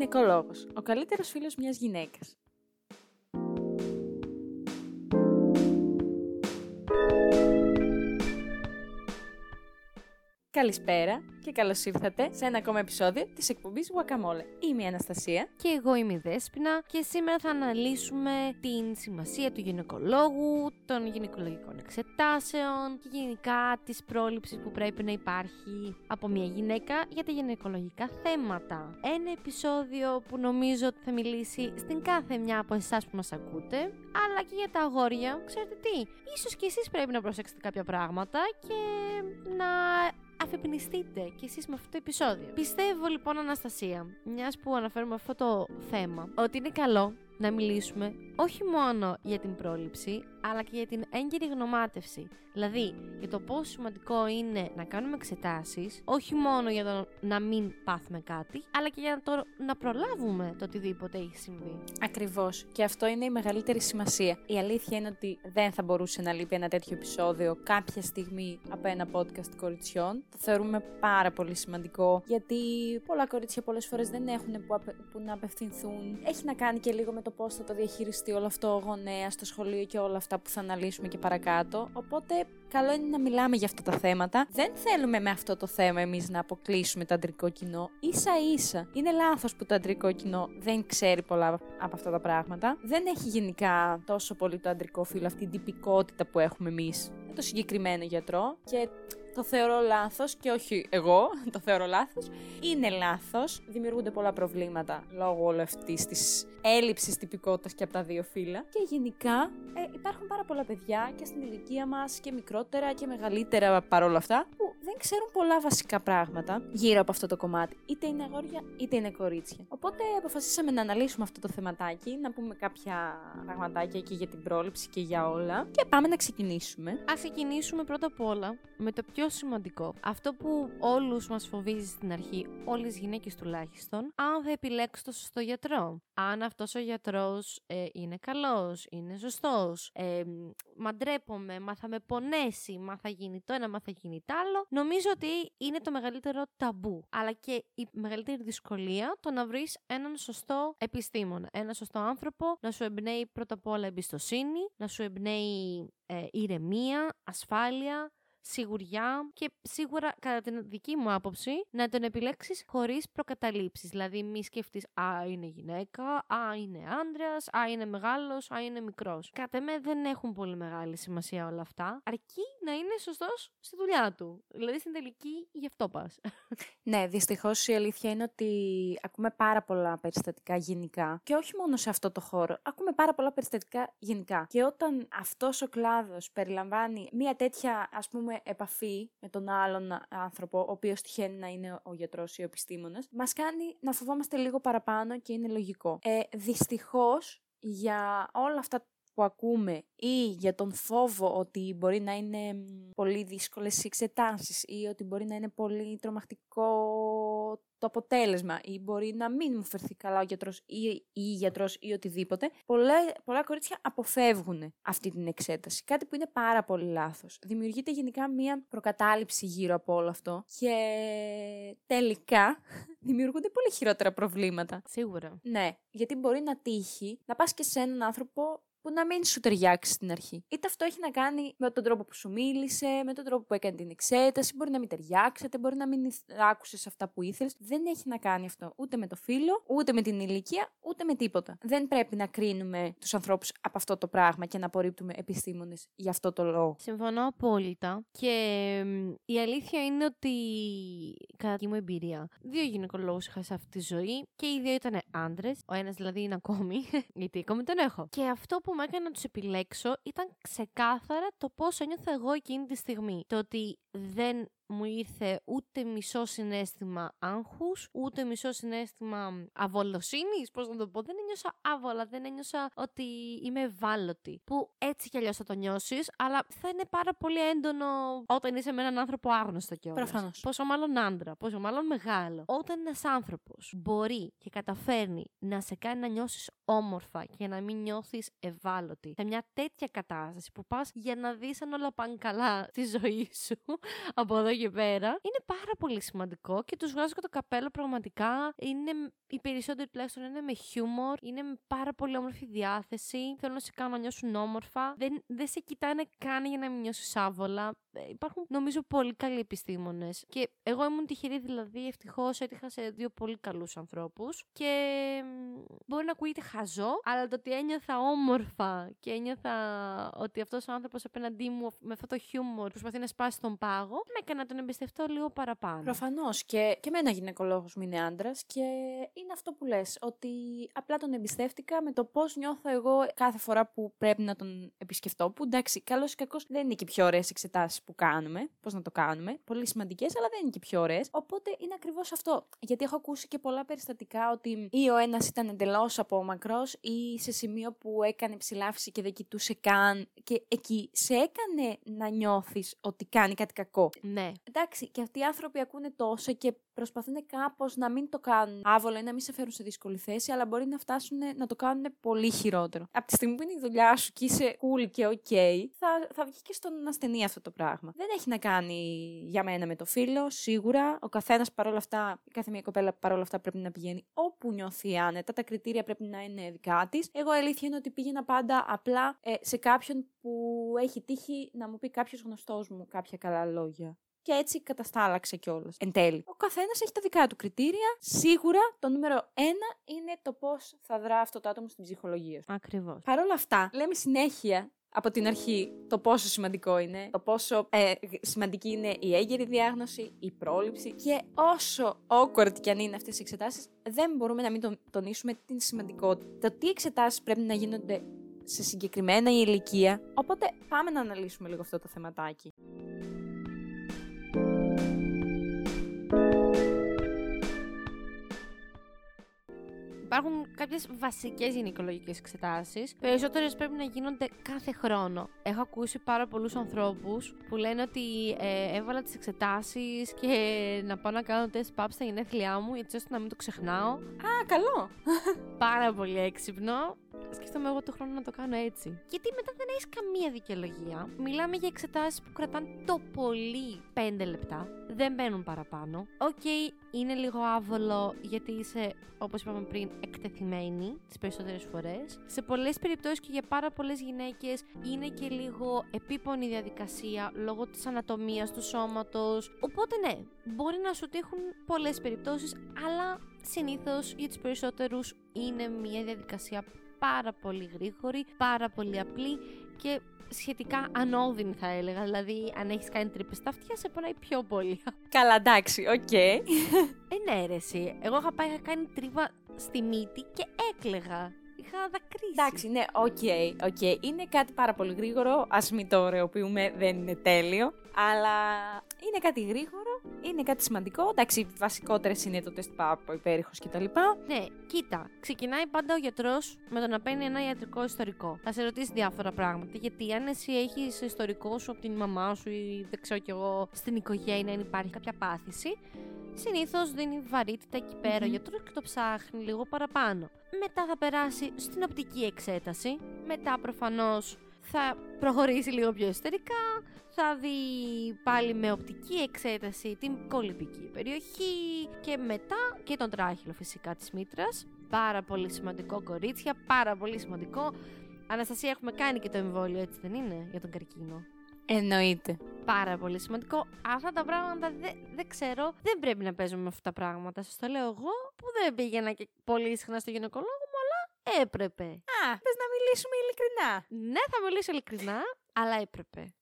Γυναικολόγος, ο καλύτερος φίλος μιας γυναίκας. Καλησπέρα και καλώς ήρθατε σε ένα ακόμα επεισόδιο της εκπομπής Guacamole. Είμαι η Αναστασία. Και εγώ είμαι η Δέσποινα και σήμερα θα αναλύσουμε την σημασία του γυναικολόγου, των γυναικολογικών εξετάσεων και γενικά της πρόληψης που πρέπει να υπάρχει από μια γυναίκα για τα γυναικολογικά θέματα. Ένα επεισόδιο που νομίζω ότι θα μιλήσει στην κάθε μια από εσάς που μας ακούτε, αλλά και για τα αγόρια. Ξέρετε τι, ίσως και εσείς πρέπει να προσέξετε κάποια πράγματα και να αφεπινιστείτε κι εσείς με αυτό το επεισόδιο. Πιστεύω λοιπόν Αναστασία, μιας που αναφέρουμε αυτό το θέμα, ότι είναι καλό να μιλήσουμε όχι μόνο για την πρόληψη, αλλά και για την έγκαιρη γνωμάτευση. Δηλαδή, για το πόσο σημαντικό είναι να κάνουμε εξετάσεις, όχι μόνο για το να μην πάθουμε κάτι, αλλά και για το να προλάβουμε το οτιδήποτε έχει συμβεί. Ακριβώς. Και αυτό είναι η μεγαλύτερη σημασία. Η αλήθεια είναι ότι δεν θα μπορούσε να λείπει ένα τέτοιο επεισόδιο κάποια στιγμή από ένα podcast κοριτσιών. Το θεωρούμε πάρα πολύ σημαντικό, γιατί πολλά κορίτσια πολλές φορές δεν έχουν που, που να απευθυνθούν. Έχει να κάνει και λίγο με το πώς θα το διαχειριστεί όλο αυτό ο γονέας στο σχολείο και όλα αυτά που θα αναλύσουμε και παρακάτω. Οπότε καλό είναι να μιλάμε για αυτά τα θέματα. Δεν θέλουμε με αυτό το θέμα εμείς να αποκλείσουμε το αντρικό κοινό. σα ίσα. Είναι λάθος που το αντρικό κοινό δεν ξέρει πολλά από αυτά τα πράγματα. Δεν έχει γενικά τόσο πολύ το αντρικό φύλλο αυτή την τυπικότητα που έχουμε εμείς με το συγκεκριμένο γιατρό. Και το θεωρώ λάθος και όχι εγώ, το θεωρώ λάθος. Είναι λάθος. Δημιουργούνται πολλά προβλήματα λόγω όλη αυτής της έλλειψης τυπικότητας και από τα δύο φύλλα. Και γενικά ε, υπάρχουν πάρα πολλά παιδιά και στην ηλικία μας και μικρότερα και μεγαλύτερα παρόλα αυτά που δεν ξέρουν πολλά βασικά πράγματα γύρω από αυτό το κομμάτι. Είτε είναι αγόρια είτε είναι κορίτσια. Οπότε αποφασίσαμε να αναλύσουμε αυτό το θεματάκι, να πούμε κάποια πραγματάκια και για την πρόληψη και για όλα. Και πάμε να ξεκινήσουμε. Α ξεκινήσουμε πρώτα απ' όλα με το πιο σημαντικό. Αυτό που όλους μας φοβίζει στην αρχή, όλες οι γυναίκες τουλάχιστον, αν θα επιλέξει το σωστό γιατρό. Αν αυτός ο γιατρός ε, είναι καλός, είναι σωστός, ε, μαντρέπομαι, μα θα με πονέσει, μα θα γίνει το ένα, μα θα γίνει το άλλο, νομίζω ότι είναι το μεγαλύτερο ταμπού. Αλλά και η μεγαλύτερη δυσκολία το να βρεις έναν σωστό επιστήμονα, έναν σωστό άνθρωπο, να σου εμπνέει πρώτα απ' όλα εμπιστοσύνη, να σου εμπνέει ε, ηρεμία, ασφάλεια, σιγουριά και σίγουρα κατά την δική μου άποψη να τον επιλέξεις χωρίς προκαταλήψεις. Δηλαδή, μη σκεφτείς Α, είναι γυναίκα, Α, είναι άντρας, Α, είναι μεγάλος, Α, είναι μικρός. Κατά με δεν έχουν πολύ μεγάλη σημασία όλα αυτά, αρκεί να είναι σωστός στη δουλειά του. Δηλαδή, στην τελική γι' αυτό πας. Ναι, δυστυχώς η αλήθεια είναι ότι ακούμε πάρα πολλά περιστατικά γενικά και όχι μόνο σε αυτό το χώρο. Ακούμε πάρα πολλά περιστατικά γενικά. Και όταν αυτός ο κλάδος περιλαμβάνει μια τέτοια, ας πούμε, επαφή με τον άλλον άνθρωπο, ο οποίος τυχαίνει να είναι ο γιατρός ή ο επιστήμονας, μας κάνει να φοβόμαστε λίγο παραπάνω και είναι λογικό. Ε, Δυστυχώς για όλα αυτά που ακούμε ή για τον φόβο ότι μπορεί να είναι πολύ δύσκολες οι εξετάσεις ή ότι μπορεί να είναι πολύ τρομακτικό το αποτέλεσμα ή μπορεί να μην μου φερθεί καλά ο γιατρός ή, ή η γιατρός ή οτιδήποτε, πολλά, πολλά κορίτσια αποφεύγουν αυτή την εξέταση. Κάτι που είναι πάρα πολύ λάθος. Δημιουργείται γενικά μία προκατάληψη γύρω από όλο αυτό και τελικά δημιουργούνται πολύ χειρότερα προβλήματα. Σίγουρα. Ναι, γιατί μπορεί να τύχει να πας και σε έναν άνθρωπο που να μην σου ταιριάξει στην αρχή. Είτε αυτό έχει να κάνει με τον τρόπο που σου μίλησε, με τον τρόπο που έκανε την εξέταση, μπορεί να μην ταιριάξετε, μπορεί να μην άκουσες αυτά που ήθελες. Δεν έχει να κάνει αυτό ούτε με το φίλο, ούτε με την ηλικία, ούτε με τίποτα. Δεν πρέπει να κρίνουμε τους ανθρώπους από αυτό το πράγμα και να απορρίπτουμε επιστήμονες για αυτό το λόγο. Συμφωνώ απόλυτα. Και η αλήθεια είναι ότι, κατά τη μου εμπειρία, δύο γυναικολόγους είχα σε αυτή τη ζωή και οι δύο ήταν άντρες. Ο ένας δηλαδή είναι ακόμη, γιατί ακόμη τον έχω. Και αυτό που που με έκανε να τους επιλέξω ήταν ξεκάθαρα το πώς ένιωθα εγώ εκείνη τη στιγμή. Το ότι δεν μου ήρθε ούτε μισό συνέστημα άγχους, ούτε μισό συνέστημα αβολοσύνης. Πώς να το πω, δεν ένιωσα άβολα, δεν ένιωσα ότι είμαι ευάλωτη. Που έτσι κι αλλιώς θα το νιώσεις, αλλά θα είναι πάρα πολύ έντονο όταν είσαι με έναν άνθρωπο άγνωστο κιόλας. Προφανώς. Πόσο μάλλον άντρα, πόσο μάλλον μεγάλο. Όταν ένας άνθρωπος μπορεί και καταφέρνει να σε κάνει να νιώσεις όμορφα και να μην νιώθεις ευάλωτη σε μια τέτοια κατάσταση που πας για να δεις αν όλα πάνε καλά στη ζωή σου από εδώ εκεί πέρα. Είναι πάρα πολύ σημαντικό και τους βγάζω και το καπέλο πραγματικά. Είναι, οι περισσότεροι τουλάχιστον είναι με χιούμορ, είναι με πάρα πολύ όμορφη διάθεση. Θέλουν να σε κάνουν να νιώσουν όμορφα. Δεν, δεν σε κοιτάνε καν για να μην νιώσεις άβολα. Ε, υπάρχουν νομίζω πολύ καλοί επιστήμονες. Και εγώ ήμουν τυχερή δηλαδή, ευτυχώς έτυχα σε δύο πολύ καλούς ανθρώπους. Και μπορεί να ακούγεται χαζό, αλλά το ότι ένιωθα όμορφα και ένιωθα ότι αυτός ο άνθρωπος απέναντί μου με αυτό το χιούμορ προσπαθεί να σπάσει τον πάγο, με έκανε να τον εμπιστευτώ λίγο παραπάνω. Προφανώς. Και, και με ένα γυναικολόγος μου είναι άντρας και είναι αυτό που λες, ότι απλά τον εμπιστεύτηκα με το πώς νιώθω εγώ κάθε φορά που πρέπει να τον επισκεφτώ. Που εντάξει, καλός ή κακός δεν είναι και οι πιο ωραίε εξετάσει που κάνουμε. Πώς να το κάνουμε. Πολύ σημαντικές, αλλά δεν είναι και οι πιο ωραίες. Οπότε είναι ακριβώς αυτό. Γιατί έχω ακούσει και πολλά περιστατικά ότι ή ο ένας ήταν εντελώς απόμακρος ή σε σημείο που έκανε ψηλάφιση και δεν κοιτούσε καν. Και εκεί σε έκανε να νιώθεις ότι κάνει κάτι κακό. Ναι. Εντάξει, και αυτοί οι άνθρωποι ακούνε τόσο και προσπαθούν κάπως να μην το κάνουν άβολα ή να μην σε φέρουν σε δύσκολη θέση, αλλά μπορεί να φτάσουν να το κάνουν πολύ χειρότερο. Από τη στιγμή που είναι η δουλειά σου και είσαι cool και ok, θα, θα βγει και στον ασθενή αυτό το πράγμα. Δεν έχει να κάνει για μένα με το φίλο, σίγουρα. Ο καθένας παρόλα αυτά, κάθε μια κοπέλα παρόλα αυτά πρέπει να πηγαίνει όπου νιώθει άνετα. Τα κριτήρια πρέπει να είναι δικά της. Εγώ αλήθεια είναι ότι πήγαινα πάντα απλά ε, σε κάποιον που έχει τύχει να μου πει κάποιος γνωστός μου κάποια καλά λόγια και έτσι καταστάλαξε κιόλας. Εν τέλει. Ο καθένας έχει τα δικά του κριτήρια. Σίγουρα το νούμερο ένα είναι το πώς θα δρά αυτό το άτομο στην ψυχολογία σου. Ακριβώς. Παρ' όλα αυτά, λέμε συνέχεια από την αρχή το πόσο σημαντικό είναι, το πόσο ε, σημαντική είναι η έγκαιρη διάγνωση, η πρόληψη και όσο awkward κι αν είναι αυτές οι εξετάσεις, δεν μπορούμε να μην τονίσουμε την σημαντικότητα. Το τι εξετάσεις πρέπει να γίνονται σε συγκεκριμένα ηλικία, οπότε πάμε να αναλύσουμε λίγο αυτό το θεματάκι. Υπάρχουν κάποιες βασικές γυναικολογικές εξετάσεις. Περισσότερες πρέπει να γίνονται κάθε χρόνο. Έχω ακούσει πάρα πολλούς ανθρώπους που λένε ότι ε, έβαλα τις εξετάσεις και να πάω να κάνω τεστ πάπ στα γενέθλιά μου, έτσι ώστε να μην το ξεχνάω. Α, καλό! πάρα πολύ έξυπνο. Σκέφτομαι εγώ του χρόνου να το κάνω έτσι. Γιατί μετά δεν έχεις καμία δικαιολογία. Μιλάμε για εξετάσεις που κρατάνε το πολύ 5 λεπτά. Δεν μπαίνουν παραπάνω. OK, okay, είναι λίγο άβολο γιατί είσαι, όπως είπαμε πριν, εκτεθειμένη τις περισσότερες φορές. Σε πολλές περιπτώσεις και για πάρα πολλές γυναίκες είναι και λίγο επίπονη διαδικασία λόγω της ανατομίας του σώματος. Οπότε ναι, μπορεί να σου τύχουν πολλές περιπτώσεις, αλλά συνήθως για τους περισσότερους είναι μια διαδικασία πάρα πολύ γρήγορη, πάρα πολύ απλή και σχετικά ανώδυνη θα έλεγα. Δηλαδή, αν έχεις κάνει τρύπες στα αυτιά, σε πονάει πιο πολύ. Καλά, εντάξει, OK. Okay. ε, ναι, Εγώ είχα πάει, είχα κάνει τρύπα στη μύτη και έκλεγα. Είχα δακρύσει. Εντάξει, ναι, OK, okay, okay. Είναι κάτι πάρα πολύ γρήγορο. Ας μην το ωραιοποιούμε, δεν είναι τέλειο. Αλλά είναι κάτι γρήγορο, είναι κάτι σημαντικό. Εντάξει, βασικότερες είναι το τεστ πάπ, ο υπέρηχος κτλ. Ναι, κοίτα, ξεκινάει πάντα ο γιατρός με το να παίρνει ένα ιατρικό ιστορικό. Θα σε ρωτήσει διάφορα πράγματα. Γιατί αν εσύ έχεις ιστορικό σου από την μαμά σου ή δεν ξέρω κι εγώ στην οικογένεια, αν υπάρχει κάποια πάθηση, συνήθως δίνει βαρύτητα εκεί πέρα mm-hmm. ο γιατρό και το ψάχνει λίγο παραπάνω. Μετά θα περάσει στην οπτική εξέταση. Μετά προφανώς θα προχωρήσει λίγο πιο εσωτερικά, θα δει πάλι με οπτική εξέταση την κολυμπική περιοχή και μετά και τον τράχυλο φυσικά της μήτρας. Πάρα πολύ σημαντικό κορίτσια, πάρα πολύ σημαντικό. Αναστασία έχουμε κάνει και το εμβόλιο έτσι δεν είναι για τον καρκίνο; Εννοείται. Πάρα πολύ σημαντικό. Αυτά τα πράγματα δεν, δεν ξέρω. Δεν πρέπει να παίζουμε με αυτά τα πράγματα. Σας το λέω εγώ που δεν πήγαινα και πολύ συχνά στο γυναικολόγο μου, αλλά έπρεπε. Α, πες να μιλήσουμε ειλικρινά. Ναι, θα μιλήσω ειλικρινά, αλλά έπρεπε.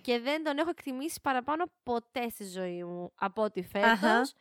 Και δεν τον έχω εκτιμήσει παραπάνω ποτέ στη ζωή μου από ό,τι φέτος.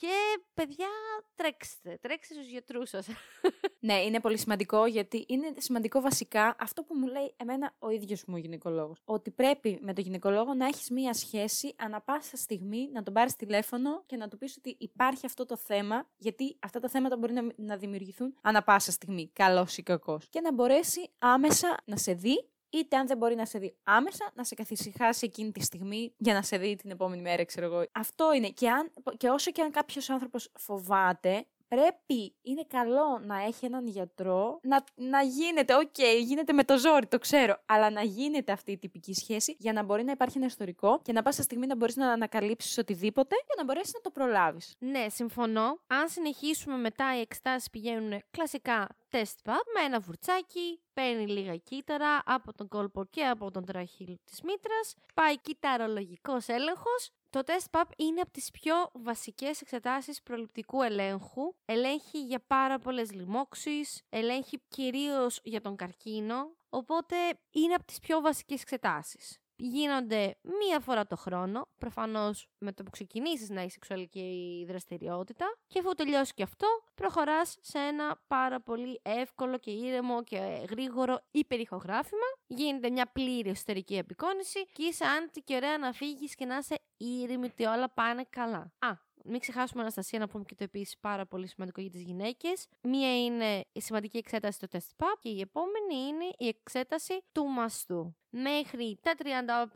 Και παιδιά, τρέξτε. Τρέξτε στους γιατρούς σας. ναι, είναι πολύ σημαντικό γιατί είναι σημαντικό βασικά αυτό που μου λέει εμένα ο ίδιος μου ο γυναικολόγος. Ότι πρέπει με τον γυναικολόγο να έχεις μία σχέση ανα πάσα στιγμή να τον πάρεις τηλέφωνο και να του πεις ότι υπάρχει αυτό το θέμα γιατί αυτά τα θέματα μπορεί να, να δημιουργηθούν ανα πάσα στιγμή, καλός ή κακός. Και να μπορέσει άμεσα να σε δει είτε αν δεν μπορεί να σε δει άμεσα, να σε καθησυχάσει εκείνη τη στιγμή για να σε δει την επόμενη μέρα, ξέρω εγώ. Αυτό είναι. Και, αν, και όσο και αν κάποιος άνθρωπος φοβάται, πρέπει, είναι καλό να έχει έναν γιατρό, να, να γίνεται, OK, okay, γίνεται με το ζόρι, το ξέρω, αλλά να γίνεται αυτή η τυπική σχέση για να μπορεί να υπάρχει ένα ιστορικό και ανά πάσα στιγμή να μπορείς να ανακαλύψεις οτιδήποτε για να μπορέσεις να το προλάβεις. Ναι, συμφωνώ. Αν συνεχίσουμε μετά οι εξετάσεις πηγαίνουν κλασικά τεστ Παπ με ένα βουρτσάκι, παίρνει λίγα κύτταρα από τον κόλπο και από τον τράχηλο της μήτρας, πάει κυτταρολογικός έλεγχος. Το τεστ Παπ είναι από τις πιο βασικές εξετάσεις προληπτικού ελέγχου. Ελέγχει για πάρα πολλές λοιμώξεις, ελέγχει κυρίως για τον καρκίνο, οπότε είναι από τις πιο βασικές εξετάσεις γίνονται μία φορά το χρόνο, προφανώς με το που ξεκινήσεις να έχεις σεξουαλική δραστηριότητα και αφού τελειώσει και αυτό, προχωράς σε ένα πάρα πολύ εύκολο και ήρεμο και γρήγορο υπερηχογράφημα. Γίνεται μια πλήρη εσωτερική απεικόνηση και είσαι άνετη και ωραία να φύγεις και να είσαι ήρεμη ότι όλα πάνε καλά. Α, μην ξεχάσουμε, Αναστασία, να πούμε και το επίσης πάρα πολύ σημαντικό για τις γυναίκες. Μία είναι η σημαντική εξέταση του τεστ PAP και η επόμενη είναι η εξέταση του μαστού μέχρι τα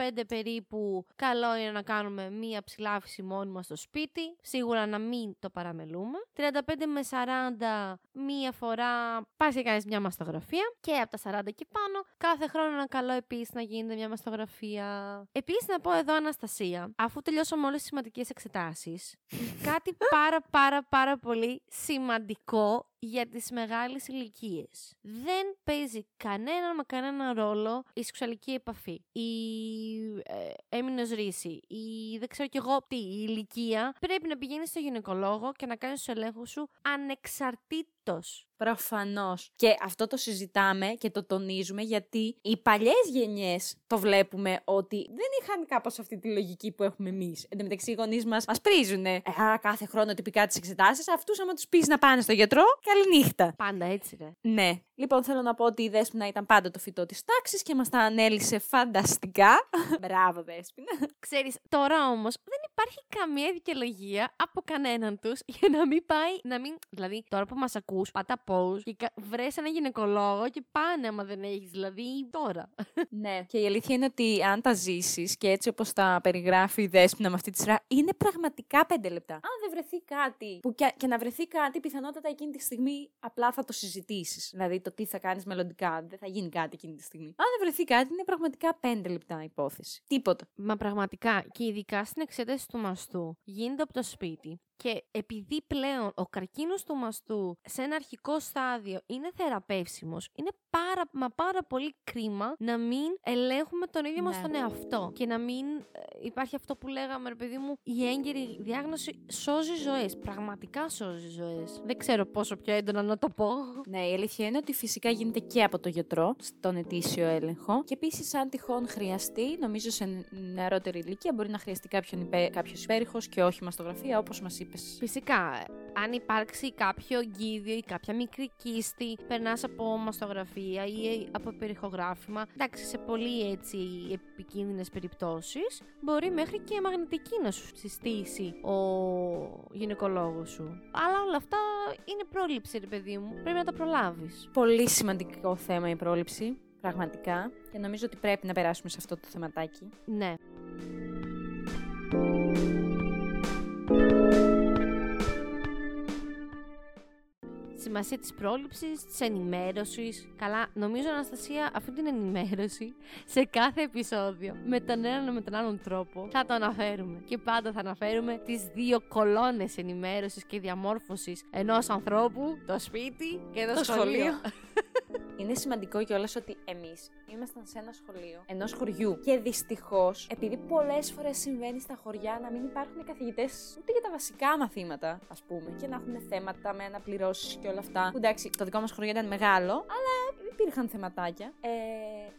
35 περίπου καλό είναι να κάνουμε μία ψηλάφιση μόνιμα στο σπίτι. Σίγουρα να μην το παραμελούμε. 35 με 40 μία φορά πας και κάνεις μια μαστογραφία. Και από τα 40 και πάνω κάθε χρόνο είναι καλό επίσης να γίνεται μια μαστογραφία. Επίσης να πω εδώ Αναστασία, αφού τελειώσαμε όλες τις σημαντικές εξετάσεις, κάτι πάρα πάρα πάρα πολύ σημαντικό για τις μεγάλες ηλικίες. Δεν παίζει κανένα με κανένα ρόλο η σεξουαλική επαφή, η ε, έμεινος ρίση, η δεν ξέρω κι εγώ τι, η ηλικία. Πρέπει να πηγαίνεις στο γυναικολόγο και να κάνεις τους ελέγχους σου ανεξαρτήτως Προφανώς. Και αυτό το συζητάμε και το τονίζουμε γιατί οι παλιές γενιές το βλέπουμε ότι δεν είχαν κάπως αυτή τη λογική που έχουμε εμείς. Εν τω μεταξύ, οι γονείς μας μας πρίζουνε ε, κάθε χρόνο τυπικά τις εξετάσεις. Αυτούς, άμα τους πεις να πάνε στο γιατρό, καληνύχτα. Πάντα έτσι, ρε. Ναι. Λοιπόν, θέλω να πω ότι η Δέσποινα ήταν πάντα το φυτό της τάξης και μας τα ανέλησε φανταστικά. Μπράβο, Δέσποινα. Ξέρεις, τώρα όμως δεν υπάρχει καμία δικαιολογία από κανέναν τους για να μην πάει. Να μην... Δηλαδή, τώρα που μας ακούς, πάτα και βρες ένα γυναικολόγο και πάνε άμα δεν έχεις, δηλαδή τώρα. ναι. Και η αλήθεια είναι ότι αν τα ζήσεις και έτσι όπως τα περιγράφει η Δέσποινα με αυτή τη σειρά, είναι πραγματικά πέντε λεπτά. Αν δεν βρεθεί κάτι, που και, και να βρεθεί κάτι, πιθανότατα εκείνη τη στιγμή απλά θα το συζητήσεις. Δηλαδή το τι θα κάνεις μελλοντικά. Δεν θα γίνει κάτι εκείνη τη στιγμή. Αν δεν βρεθεί κάτι, είναι πραγματικά πέντε λεπτά υπόθεση. Τίποτα. Μα πραγματικά και ειδικά στην εξέταση του μαστού γίνεται από το σπίτι. Και επειδή πλέον ο καρκίνος του μαστού σε ένα αρχικό στάδιο είναι θεραπεύσιμος, είναι πάρα μα πάρα πολύ κρίμα να μην ελέγχουμε τον ίδιο ναι. μας τον εαυτό και να μην ε, υπάρχει αυτό που λέγαμε ρε παιδί μου η έγκαιρη διάγνωση σώζει ζωές, πραγματικά σώζει ζωές. Δεν ξέρω πόσο πιο έντονα να το πω. Ναι, η αλήθεια είναι ότι φυσικά γίνεται και από το γιατρό στον ετήσιο έλεγχο και επίσης αν τυχόν χρειαστεί, νομίζω σε νεαρότερη ηλικία μπορεί να χρειαστεί κάποιος υπέρηχος και όχι μαστογραφία όπως μας είπε Φυσικά, αν υπάρξει κάποιο γκίδιο ή κάποια μικρή κίστη, περνάς από μαστογραφία ή από περιχογράφημα. Εντάξει, σε πολύ έτσι επικίνδυνες περιπτώσεις, μπορεί μέχρι και μαγνητική να σου συστήσει ο γυναικολόγος σου. Αλλά όλα αυτά είναι πρόληψη, ρε παιδί μου. Πρέπει να τα προλάβεις. Πολύ σημαντικό θέμα η πρόληψη. Πραγματικά. Και νομίζω ότι πρέπει να περάσουμε σε αυτό το θεματάκι. Ναι. Σημασία της πρόληψης, της ενημέρωσης. Καλά, νομίζω Αναστασία αυτή την ενημέρωση σε κάθε επεισόδιο με τον έναν με τον άλλον τρόπο θα το αναφέρουμε. Και πάντα θα αναφέρουμε τις δύο κολόνες ενημέρωσης και διαμόρφωσης ενός ανθρώπου, το σπίτι και το, σχολείο. Είναι σημαντικό κιόλας ότι εμείς ήμασταν σε ένα σχολείο ενός χωριού. Και δυστυχώς, επειδή πολλές φορές συμβαίνει στα χωριά να μην υπάρχουν καθηγητές ούτε για τα βασικά μαθήματα, ας πούμε, και να έχουν θέματα με αναπληρώσεις και όλα αυτά. Που εντάξει, το δικό μας χωριό ήταν μεγάλο, αλλά υπήρχαν θεματάκια. Ε,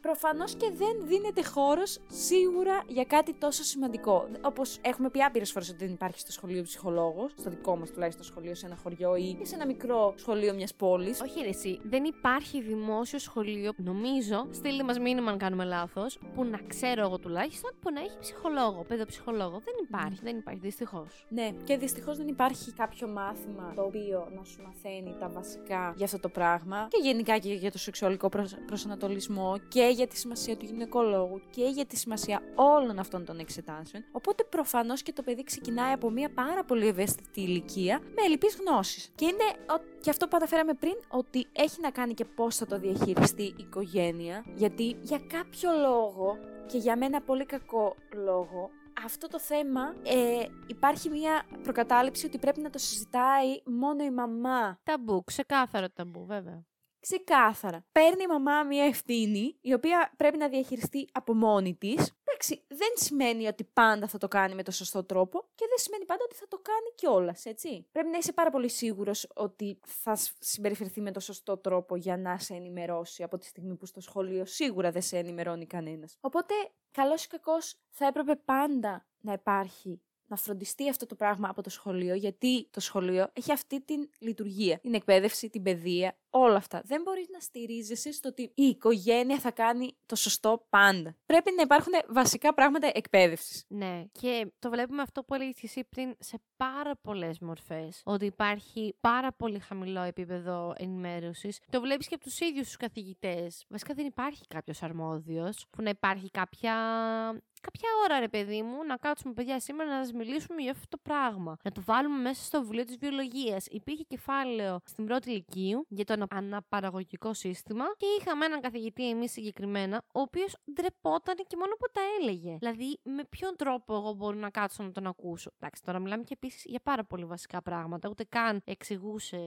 Προφανώς και δεν δίνεται χώρος σίγουρα για κάτι τόσο σημαντικό. Όπως έχουμε πει άπειρες φορές ότι δεν υπάρχει στο σχολείο ψυχολόγος, στο δικό μας τουλάχιστον σχολείο σε ένα χωριό ή σε ένα μικρό σχολείο μιας πόλης. Όχι, ρε, εσύ. Δεν υπάρχει δημόσιο σχολείο, νομίζω, στείλτε μας μήνυμα αν κάνουμε λάθος, που να ξέρω εγώ τουλάχιστον, που να έχει ψυχολόγο, παιδοψυχολόγο. Δεν υπάρχει, δεν υπάρχει, δυστυχώς. Ναι, και δυστυχώς δεν υπάρχει κάποιο μάθημα το οποίο να σου μαθαίνει τα βασικά για αυτό το πράγμα και γενικά και για το σεξουαλικό προσανατολισμό και για τη σημασία του γυναικολόγου και για τη σημασία όλων αυτών των εξετάσεων. Οπότε προφανώς και το παιδί ξεκινάει από μια πάρα πολύ ευαίσθητη ηλικία με ελλειπείς γνώσεις. Και είναι και αυτό που αναφέραμε πριν, ότι έχει να κάνει και πώς θα το διαχειριστεί η οικογένεια. Γιατί για κάποιο λόγο και για μένα πολύ κακό λόγο αυτό το θέμα ε, υπάρχει μια προκατάληψη ότι πρέπει να το συζητάει μόνο η μαμά. Ταμπού, ξεκάθαρο ταμπού, βέβαια. Ξεκάθαρα. Παίρνει η μαμά μια ευθύνη, η οποία πρέπει να διαχειριστεί από μόνη της. Εντάξει, δεν σημαίνει ότι πάντα θα το κάνει με το σωστό τρόπο και δεν σημαίνει πάντα ότι θα το κάνει κιόλας, έτσι. Πρέπει να είσαι πάρα πολύ σίγουρος ότι θα συμπεριφερθεί με το σωστό τρόπο για να σε ενημερώσει από τη στιγμή που στο σχολείο σίγουρα δεν σε ενημερώνει κανένας. Οπότε, καλός ή κακός, θα έπρεπε πάντα να υπάρχει να φροντιστεί αυτό το πράγμα από το σχολείο, γιατί το σχολείο έχει αυτή την λειτουργία. Την εκπαίδευση, την παιδεία, όλα αυτά. Δεν μπορείς να στηρίζεσαι στο ότι η οικογένεια θα κάνει το σωστό πάντα. Πρέπει να υπάρχουν βασικά πράγματα εκπαίδευσης. Ναι, και το βλέπουμε αυτό που έλεγες και εσύ πριν σε πάρα πολλές μορφές. Ότι υπάρχει πάρα πολύ χαμηλό επίπεδο ενημέρωσης. Το βλέπεις και από τους ίδιους τους καθηγητές. Βασικά δεν υπάρχει κάποιος αρμόδιος που να υπάρχει κάποια κάποια ώρα, ρε παιδί μου, να κάτσουμε παιδιά σήμερα να σας μιλήσουμε για αυτό το πράγμα. Να το βάλουμε μέσα στο βιβλίο της βιολογίας. Υπήρχε κεφάλαιο στην πρώτη ηλικίου για το αναπαραγωγικό σύστημα και είχαμε έναν καθηγητή εμείς συγκεκριμένα, ο οποίος ντρεπόταν και μόνο που τα έλεγε. Δηλαδή, με ποιον τρόπο εγώ μπορώ να κάτσω να τον ακούσω; Εντάξει, τώρα μιλάμε και επίσης για πάρα πολύ βασικά πράγματα. Ούτε καν εξηγούσε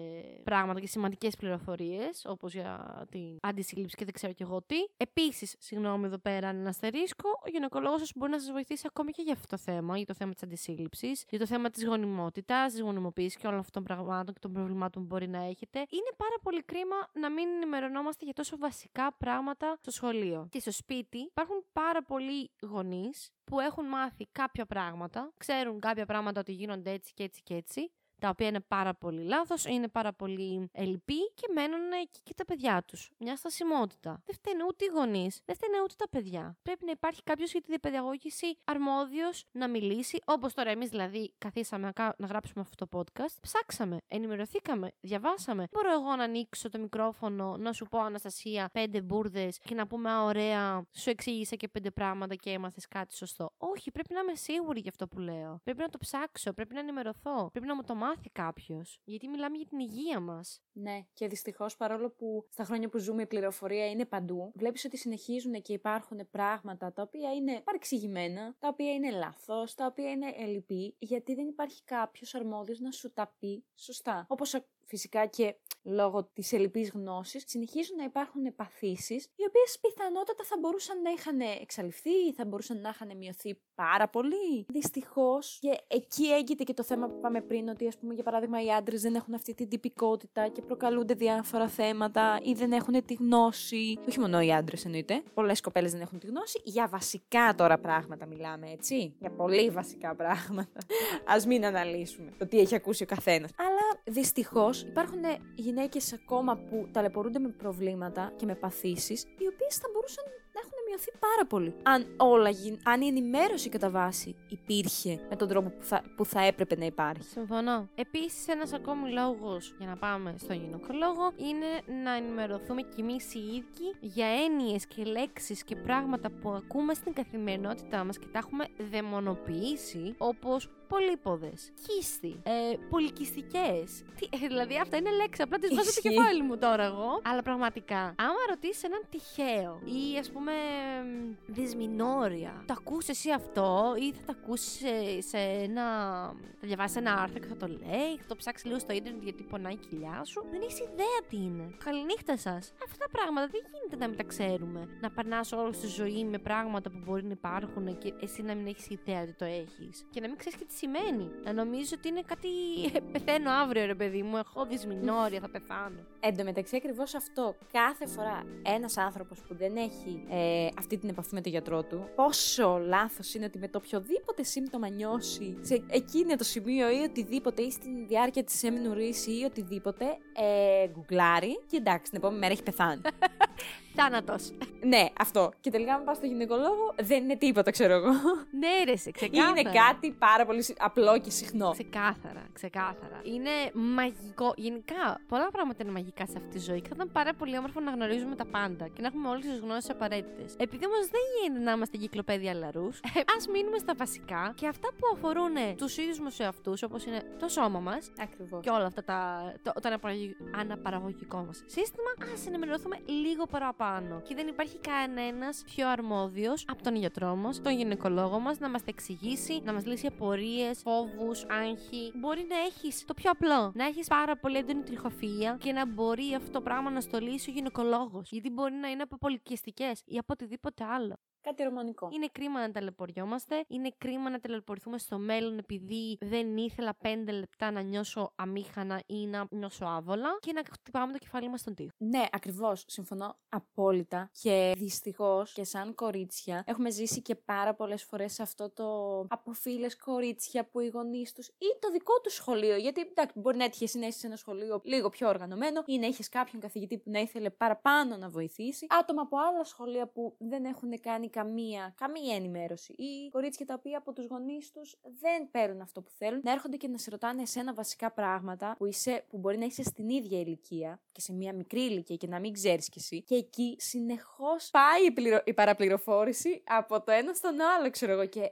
πράγματα και σημαντικές πληροφορίες, όπως για την αντισύλληψη και δεν ξέρω κι εγώ τι. Επίσης, συγγνώμη εδώ πέρα, ένα αστερίσκο, ο γυναικολόγος μπορεί να σας βοηθήσει ακόμη και για αυτό το θέμα, για το θέμα της αντισύλληψης, για το θέμα της γονιμότητας, της γονιμοποίησης και όλων αυτών των πραγμάτων και των προβλημάτων που μπορεί να έχετε. Είναι πάρα πολύ κρίμα να μην ενημερωνόμαστε για τόσο βασικά πράγματα στο σχολείο. Και στο σπίτι υπάρχουν πάρα πολλοί γονείς που έχουν μάθει κάποια πράγματα, ξέρουν κάποια πράγματα ότι γίνονται έτσι και έτσι και έτσι τα οποία είναι πάρα πολύ λάθος, είναι πάρα πολύ ελλειπή και μένουν εκεί και τα παιδιά τους. Μια στασιμότητα. Δεν φταίνε ούτε οι γονείς, δεν φταίνε ούτε τα παιδιά. Πρέπει να υπάρχει κάποιος για τη διαπαιδαγώγηση αρμόδιος να μιλήσει, όπως τώρα εμείς δηλαδή καθίσαμε να γράψουμε αυτό το podcast, ψάξαμε, ενημερωθήκαμε, διαβάσαμε. Μπορώ εγώ να ανοίξω το μικρόφωνο, να σου πω Αναστασία πέντε μπουρδες και να πούμε Α, ωραία, σου εξήγησα και πέντε πράγματα και έμαθες κάτι σωστό. Όχι, πρέπει να είμαι σίγουρη για αυτό που λέω. Πρέπει να το ψάξω, πρέπει να ενημερωθώ, πρέπει να μου το μάθει κάποιος. Γιατί μιλάμε για την υγεία μας. Ναι, και δυστυχώς παρόλο που στα χρόνια που ζούμε η πληροφορία είναι παντού, βλέπεις ότι συνεχίζουν και υπάρχουν πράγματα τα οποία είναι παρεξηγημένα, τα οποία είναι λάθος, τα οποία είναι ελλειπή, γιατί δεν υπάρχει κάποιος αρμόδιος να σου τα πει σωστά. Όπως φυσικά και λόγω της ελληπή γνώσης, συνεχίζουν να υπάρχουν παθήσεις, οι οποίες πιθανότατα θα μπορούσαν να είχαν εξαλειφθεί ή θα μπορούσαν να είχαν μειωθεί πάρα πολύ. Δυστυχώς, και εκεί έγκυται και το θέμα που πάμε πριν, ότι ας πούμε για παράδειγμα οι άντρες δεν έχουν αυτή την τυπικότητα και προκαλούνται διάφορα θέματα ή δεν έχουν τη γνώση. Όχι μόνο οι άντρες εννοείται. Πολλές κοπέλες δεν έχουν τη γνώση. Για βασικά τώρα πράγματα μιλάμε, έτσι. Για πολύ βασικά πράγματα. Α μην αναλύσουμε το τι έχει ακούσει ο καθένας. Αλλά δυστυχώς υπάρχουν γυναίκες ακόμα που ταλαιπωρούνται με προβλήματα και με παθήσεις, οι οποίες θα μπορούσαν να έχουν μειωθεί πάρα πολύ. Αν, όλα, αν η ενημέρωση κατά βάση υπήρχε με τον τρόπο που θα, που θα έπρεπε να υπάρχει. Συμφωνώ. Επίσης, ένας ακόμη λόγος για να πάμε στο γυναικολόγο είναι να ενημερωθούμε κι εμείς οι ίδιοι για έννοιες και λέξεις και πράγματα που ακούμε στην καθημερινότητά μας και τα έχουμε δαιμονοποιήσει, όπως πολύποδες, κίστη, ε, πολυκιστικέ. Ε, δηλαδή αυτά είναι λέξεις. Απλά τις βάζω στο κεφάλι μου τώρα εγώ. Αλλά πραγματικά, άμα ρωτήσεις έναν τυχαίο ή ας πούμε δυσμηνόρια, το ακούσει εσύ αυτό ή θα το ακούσει σε, ένα. θα διαβάσεις ένα άρθρο και θα το λέει, θα το ψάξεις λίγο στο ίντερνετ γιατί πονάει η κοιλιά σου; Δεν έχει ιδέα τι είναι. Καληνύχτα σας. Αυτά τα πράγματα δεν γίνεται να μην τα ξέρουμε. Να περνάς όλη τη ζωή με πράγματα που μπορεί να υπάρχουν και εσύ να μην έχεις ιδέα ότι το έχεις. Και να μην ξέρεις και τι σημαίνει. Να νομίζω ότι είναι κάτι. Πεθαίνω αύριο, ρε παιδί μου. Έχω δυσμηνόρια, θα πεθάνω. Εν τω μεταξύ, ακριβώς αυτό. Κάθε φορά ένας άνθρωπος που δεν έχει ε, αυτή την επαφή με τον γιατρό του, πόσο λάθος είναι ότι με το οποιοδήποτε σύμπτωμα νιώσει σε εκείνο το σημείο ή οτιδήποτε ή στην διάρκεια της έμεινου ρίση ή οτιδήποτε, ε, γκουγκλάρει και εντάξει, την επόμενη μέρα έχει πεθάνει. Θάνατος. Ναι, αυτό. Και τελικά, αν πας στο γυναικολόγο, δεν είναι τίποτα, ξέρω εγώ. ναι, ρε, σε ξεκάθαρα. Είναι κάτι πάρα πολύ συ- απλό και συχνό. Ξεκάθαρα, ξεκάθαρα. Είναι μαγικό. Γενικά, πολλά πράγματα είναι μαγικά σε αυτή τη ζωή και θα ήταν πάρα πολύ όμορφο να γνωρίζουμε τα πάντα και να έχουμε όλες τις γνώσεις απαραίτητες. Επειδή όμως δεν γίνεται να είμαστε εγκυκλοπαίδια λαρούς, ας μείνουμε στα βασικά και αυτά που αφορούν τους ίδιους μας εαυτούς, όπως είναι το σώμα μας Ακριβώς. και όλα αυτά τα, το, το αναπαραγωγ- αναπαραγωγικό μας σύστημα, ας ενημερωθούμε λίγο παραπάνω. Και δεν υπάρχει κανένας πιο αρμόδιος από τον γιατρό μα, τον γυναικολόγο μας, να μας τα εξηγήσει, να μας λύσει απορίες, φόβους, άγχη. Μπορεί να έχεις το πιο απλό, να έχεις πάρα πολύ έντονη τριχοφυα και να μπορεί αυτό το πράγμα να στο λύσει ο γυναικολόγος. Γιατί μπορεί να είναι από πολυκυστικέ ή από οτιδήποτε άλλο. Κάτι ρομανικό. Είναι κρίμα να ταλαιπωριόμαστε. Είναι κρίμα να ταλαιπωρηθούμε στο μέλλον επειδή δεν ήθελα πέντε λεπτά να νιώσω αμήχανα ή να νιώσω άβολα και να χτυπάμε το κεφάλι μας στον τοίχο. Ναι, ακριβώς. Συμφωνώ απόλυτα. Και δυστυχώς και σαν κορίτσια έχουμε ζήσει και πάρα πολλές φορές αυτό το από φίλες κορίτσια που οι γονείς τους ή το δικό τους σχολείο. Γιατί εντάξει, μπορεί να έτυχε εσύ να είσαι σε ένα σχολείο λίγο πιο οργανωμένο ή να είχες κάποιον καθηγητή που να ήθελε παραπάνω να βοηθήσει. Άτομα από άλλα σχολεία που δεν έχουν κάνει καμία, καμία ενημέρωση. Ή κορίτσια τα οποία από τους γονείς τους δεν παίρνουν αυτό που θέλουν. Να έρχονται και να σε ρωτάνε εσένα βασικά πράγματα που, είσαι, που μπορεί να είσαι στην ίδια ηλικία και σε μια μικρή ηλικία και να μην ξέρεις κι εσύ. Και εκεί συνεχώς πάει η, πληρο... η παραπληροφόρηση από το ένα στον άλλο, ξέρω εγώ. Και ε,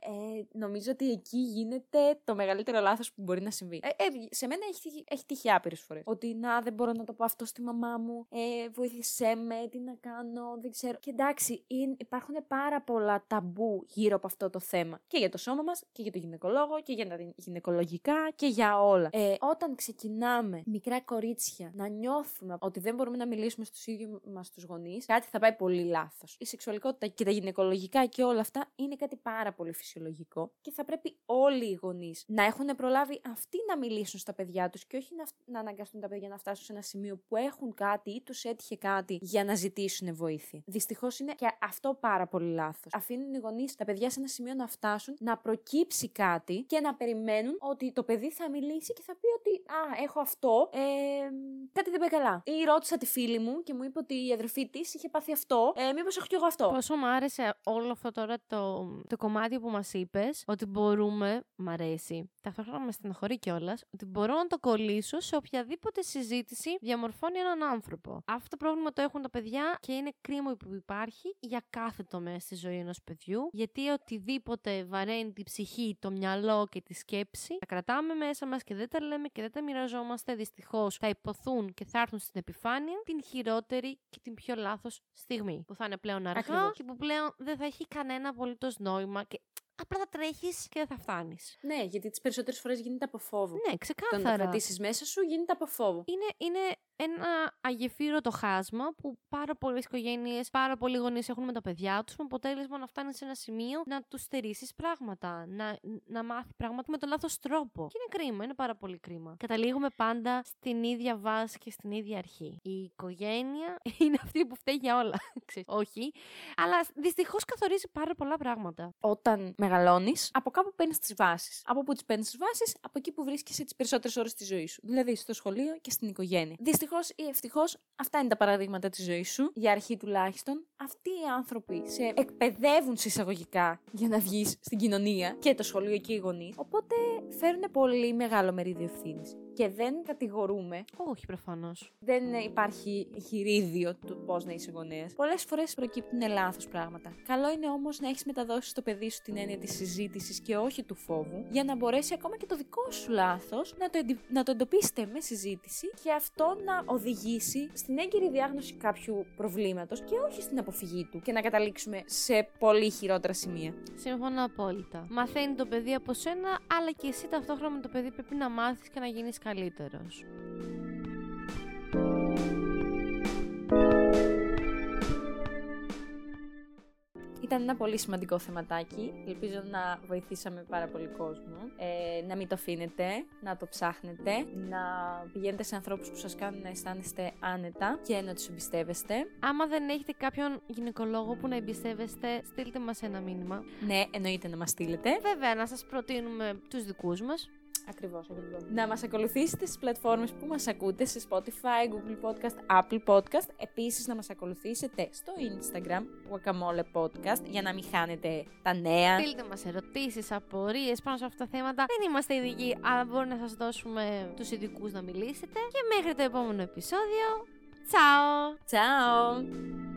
νομίζω ότι εκεί γίνεται το μεγαλύτερο λάθος που μπορεί να συμβεί. Ε, ε, σε μένα έχει, τύχει- έχει τύχει άπειρες φορές. Ότι να, δεν μπορώ να το πω αυτό στη μαμά μου. Ε, βοήθησέ με, τι να κάνω, δεν ξέρω. Και εντάξει, είναι, υπάρχουν πάρα πολλά ταμπού γύρω από αυτό το θέμα. Και για το σώμα μας και για το γυναικολόγο και για τα γυναικολογικά και για όλα. Ε, όταν ξεκινάμε μικρά κορίτσια να νιώθουμε ότι δεν μπορούμε να μιλήσουμε στους ίδιους μας τους γονείς, κάτι θα πάει πολύ λάθος. Η σεξουαλικότητα και τα γυναικολογικά και όλα αυτά είναι κάτι πάρα πολύ φυσιολογικό και θα πρέπει όλοι οι γονείς να έχουν προλάβει αυτοί να μιλήσουν στα παιδιά τους και όχι να, φ- να αναγκαστούν τα παιδιά να φτάσουν σε ένα σημείο που έχουν κάτι ή τους έτυχε κάτι για να ζητήσουν βοήθεια. Δυστυχώς είναι και αυτό πάρα πολύ λάθος. Αφήνουν οι γονείς τα παιδιά σε ένα σημείο να φτάσουν, να προκύψει κάτι και να περιμένουν ότι το παιδί θα μιλήσει και θα πει ότι Α, έχω αυτό. Ε, κάτι δεν πάει καλά. Ή ρώτησα τη φίλη μου και μου είπε ότι η αδερφή της είχε πάθει αυτό. Ε, Μήπως έχω κι εγώ αυτό. Πόσο μου άρεσε όλο αυτό τώρα το, το κομμάτι που μας είπες, ότι μπορούμε, μ' αρέσει, ταυτόχρονα με στενοχωρεί κιόλας, ότι μπορώ να το κολλήσω σε οποιαδήποτε συζήτηση διαμορφώνει έναν άνθρωπο. Αυτό το πρόβλημα το έχουν τα παιδιά και είναι κρίμα που υπάρχει για κάθε τομέα στη ζωή ενός παιδιού, γιατί οτιδήποτε βαραίνει την ψυχή, το μυαλό και τη σκέψη, τα κρατάμε μέσα μας και δεν τα λέμε και δεν τα μοιραζόμαστε. Δυστυχώς θα υποθούν και θα έρθουν στην επιφάνεια την χειρότερη και την πιο λάθο στιγμή. Που θα είναι πλέον αργά Ακριβώς. και που πλέον δεν θα έχει κανένα απολύτως νόημα και απλά θα τρέχεις και δεν θα φτάνεις. Ναι, γιατί τις περισσότερες φορές γίνεται από φόβο. Ναι, Το να το ξεκάθαρα. κρατήσεις μέσα σου γίνεται από φόβο. Είναι, είναι ένα αγεφύρωτο χάσμα που πάρα πολλές οικογένειες, πάρα πολλοί γονείς έχουν με τα παιδιά τους, με αποτέλεσμα να φτάνει σε ένα σημείο να τους στερήσεις πράγματα, να, να μάθει πράγματα με τον λάθος τρόπο. Και είναι κρίμα, είναι πάρα πολύ κρίμα. Καταλήγουμε πάντα στην ίδια βάση και στην ίδια αρχή. Η οικογένεια είναι αυτή που φταίει για όλα. Ξέρεις, Όχι. Αλλά δυστυχώς καθορίζει πάρα πολλά πράγματα. Όταν μεγαλώνεις, από κάπου παίρνεις τις βάσεις. Από πού τις παίρνεις τις βάσεις, από εκεί που βρίσκεσαι τις περισσότερες ώρες τη ζωή σου. Δηλαδή στο σχολείο και στην οικογένεια. Δυστυχώ ή ευτυχώς, αυτά είναι τα παραδείγματα της ζωής σου, για αρχή τουλάχιστον. Αυτοί οι άνθρωποι σε εκπαιδεύουν σε εισαγωγικά για να βγεις στην κοινωνία και το σχολείο και οι γονείς. Οπότε φέρουν πολύ μεγάλο μερίδιο ευθύνης. Και δεν κατηγορούμε Όχι, προφανώς. δεν υπάρχει χειρίδιο του πώς να είσαι γονέας. Πολλές φορές προκύπτουν λάθος πράγματα. Καλό είναι όμως να έχεις μεταδώσει στο παιδί σου την έννοια της συζήτησης και όχι του φόβου, για να μπορέσει ακόμα και το δικό σου λάθος να, το εντι- να το εντοπίσετε με συζήτηση και αυτό να οδηγήσει στην έγκυρη διάγνωση κάποιου προβλήματος και όχι στην αποφυγή του και να καταλήξουμε σε πολύ χειρότερα σημεία. Συμφωνώ απόλυτα. Μαθαίνει το παιδί από σένα, αλλά και εσύ ταυτόχρονα με το παιδί πρέπει να μάθεις και να γίνεις καλύτερος. Ήταν ένα πολύ σημαντικό θεματάκι. Ελπίζω να βοηθήσαμε πάρα πολύ κόσμο. Ε, να μην το αφήνετε, να το ψάχνετε, να πηγαίνετε σε ανθρώπους που σας κάνουν να αισθάνεστε άνετα και να τους εμπιστεύεστε. Άμα δεν έχετε κάποιον γυναικολόγο που να εμπιστεύεστε, στείλτε μας ένα μήνυμα. Ναι, εννοείται να μας στείλετε. Βέβαια, να σας προτείνουμε τους δικούς μας. Ακριβώς, ακριβώς. Να μας ακολουθήσετε στις πλατφόρμες που μας ακούτε, σε Spotify, Google Podcast, Apple Podcast. Επίσης να μας ακολουθήσετε στο Instagram, Guacamole Podcast, για να μην χάνετε τα νέα. Στείλτε μας ερωτήσεις, απορίες πάνω σε αυτά τα θέματα. Δεν είμαστε ειδικοί, αλλά μπορεί να σας δώσουμε τους ειδικούς να μιλήσετε. Και μέχρι το επόμενο επεισόδιο, τσάω! Ciao!